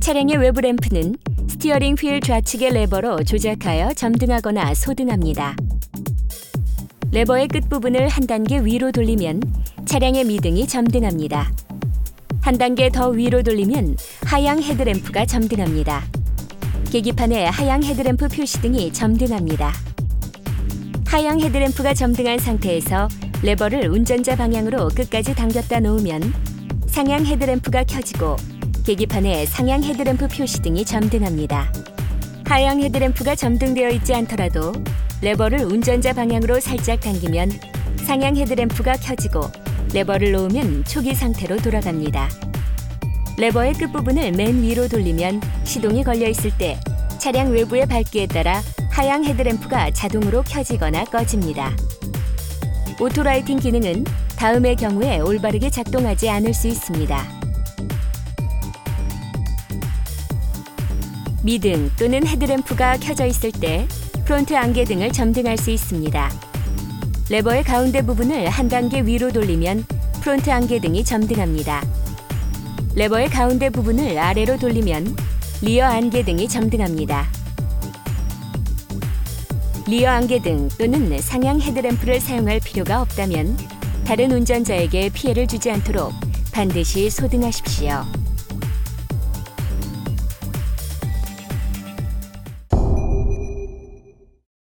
차량의 외부 램프는 스티어링 휠 좌측의 레버로 조작하여 점등하거나 소등합니다. 레버의 끝부분을 한 단계 위로 돌리면 차량의 미등이 점등합니다. 한 단계 더 위로 돌리면 하향 헤드램프가 점등합니다. 계기판에 하향 헤드램프 표시등이 점등합니다. 하향 헤드램프가 점등한 상태에서 레버를 운전자 방향으로 끝까지 당겼다 놓으면 상향 헤드램프가 켜지고 계기판에 상향 헤드램프 표시 등이 점등합니다. 하향 헤드램프가 점등되어 있지 않더라도 레버를 운전자 방향으로 살짝 당기면 상향 헤드램프가 켜지고 레버를 놓으면 초기 상태로 돌아갑니다. 레버의 끝부분을 맨 위로 돌리면 시동이 걸려 있을 때 차량 외부의 밝기에 따라 하향 헤드램프가 자동으로 켜지거나 꺼집니다. Auto lighting 기능은 다음의 경우에 올바르게 작동하지 않을 수 있습니다. 미등 또는 헤드램프가 켜져 있을 때 front 안개 등을 점등할 수 있습니다. 레버의 가운데 부분을 한 단계 위로 돌리면 front 안개 등이 점등합니다. 레버의 가운데 부분을 아래로 돌리면 rear 안개 등이 점등합니다. 리어 안개 등 또는 상향 헤드램프를 사용할 필요가 없다면 다른 운전자에게 피해를 주지 않도록 반드시 소등하십시오.